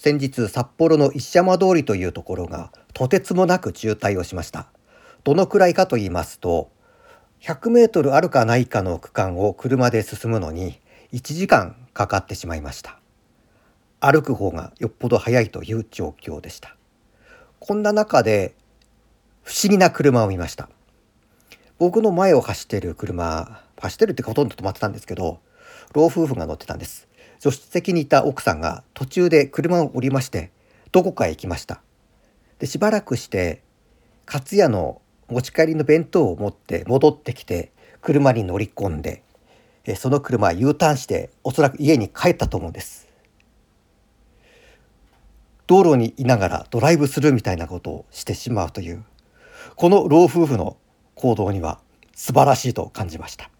先日札幌の石山通りというところがとてつもなく渋滞をしました。どのくらいかと言いますと100メートルあるかないかの区間を車で進むのに1時間かかってしまいました。歩く方がよっぽど早いという状況でした。こんな中で不思議な車を見ました。僕の前を走っている車走ってるってほとんど止まってたんですけど老夫婦が乗ってたんです。助手席にいた奥さんが途中で車を降りましてどこかへ行きました。でしばらくして勝也の持ち帰りの弁当を持って戻ってきて車に乗り込んでその車 U ターンしておそらく家に帰ったと思うんです。道路にいながらドライブするみたいなことをしてしまうというこの老夫婦の行動には素晴らしいと感じました。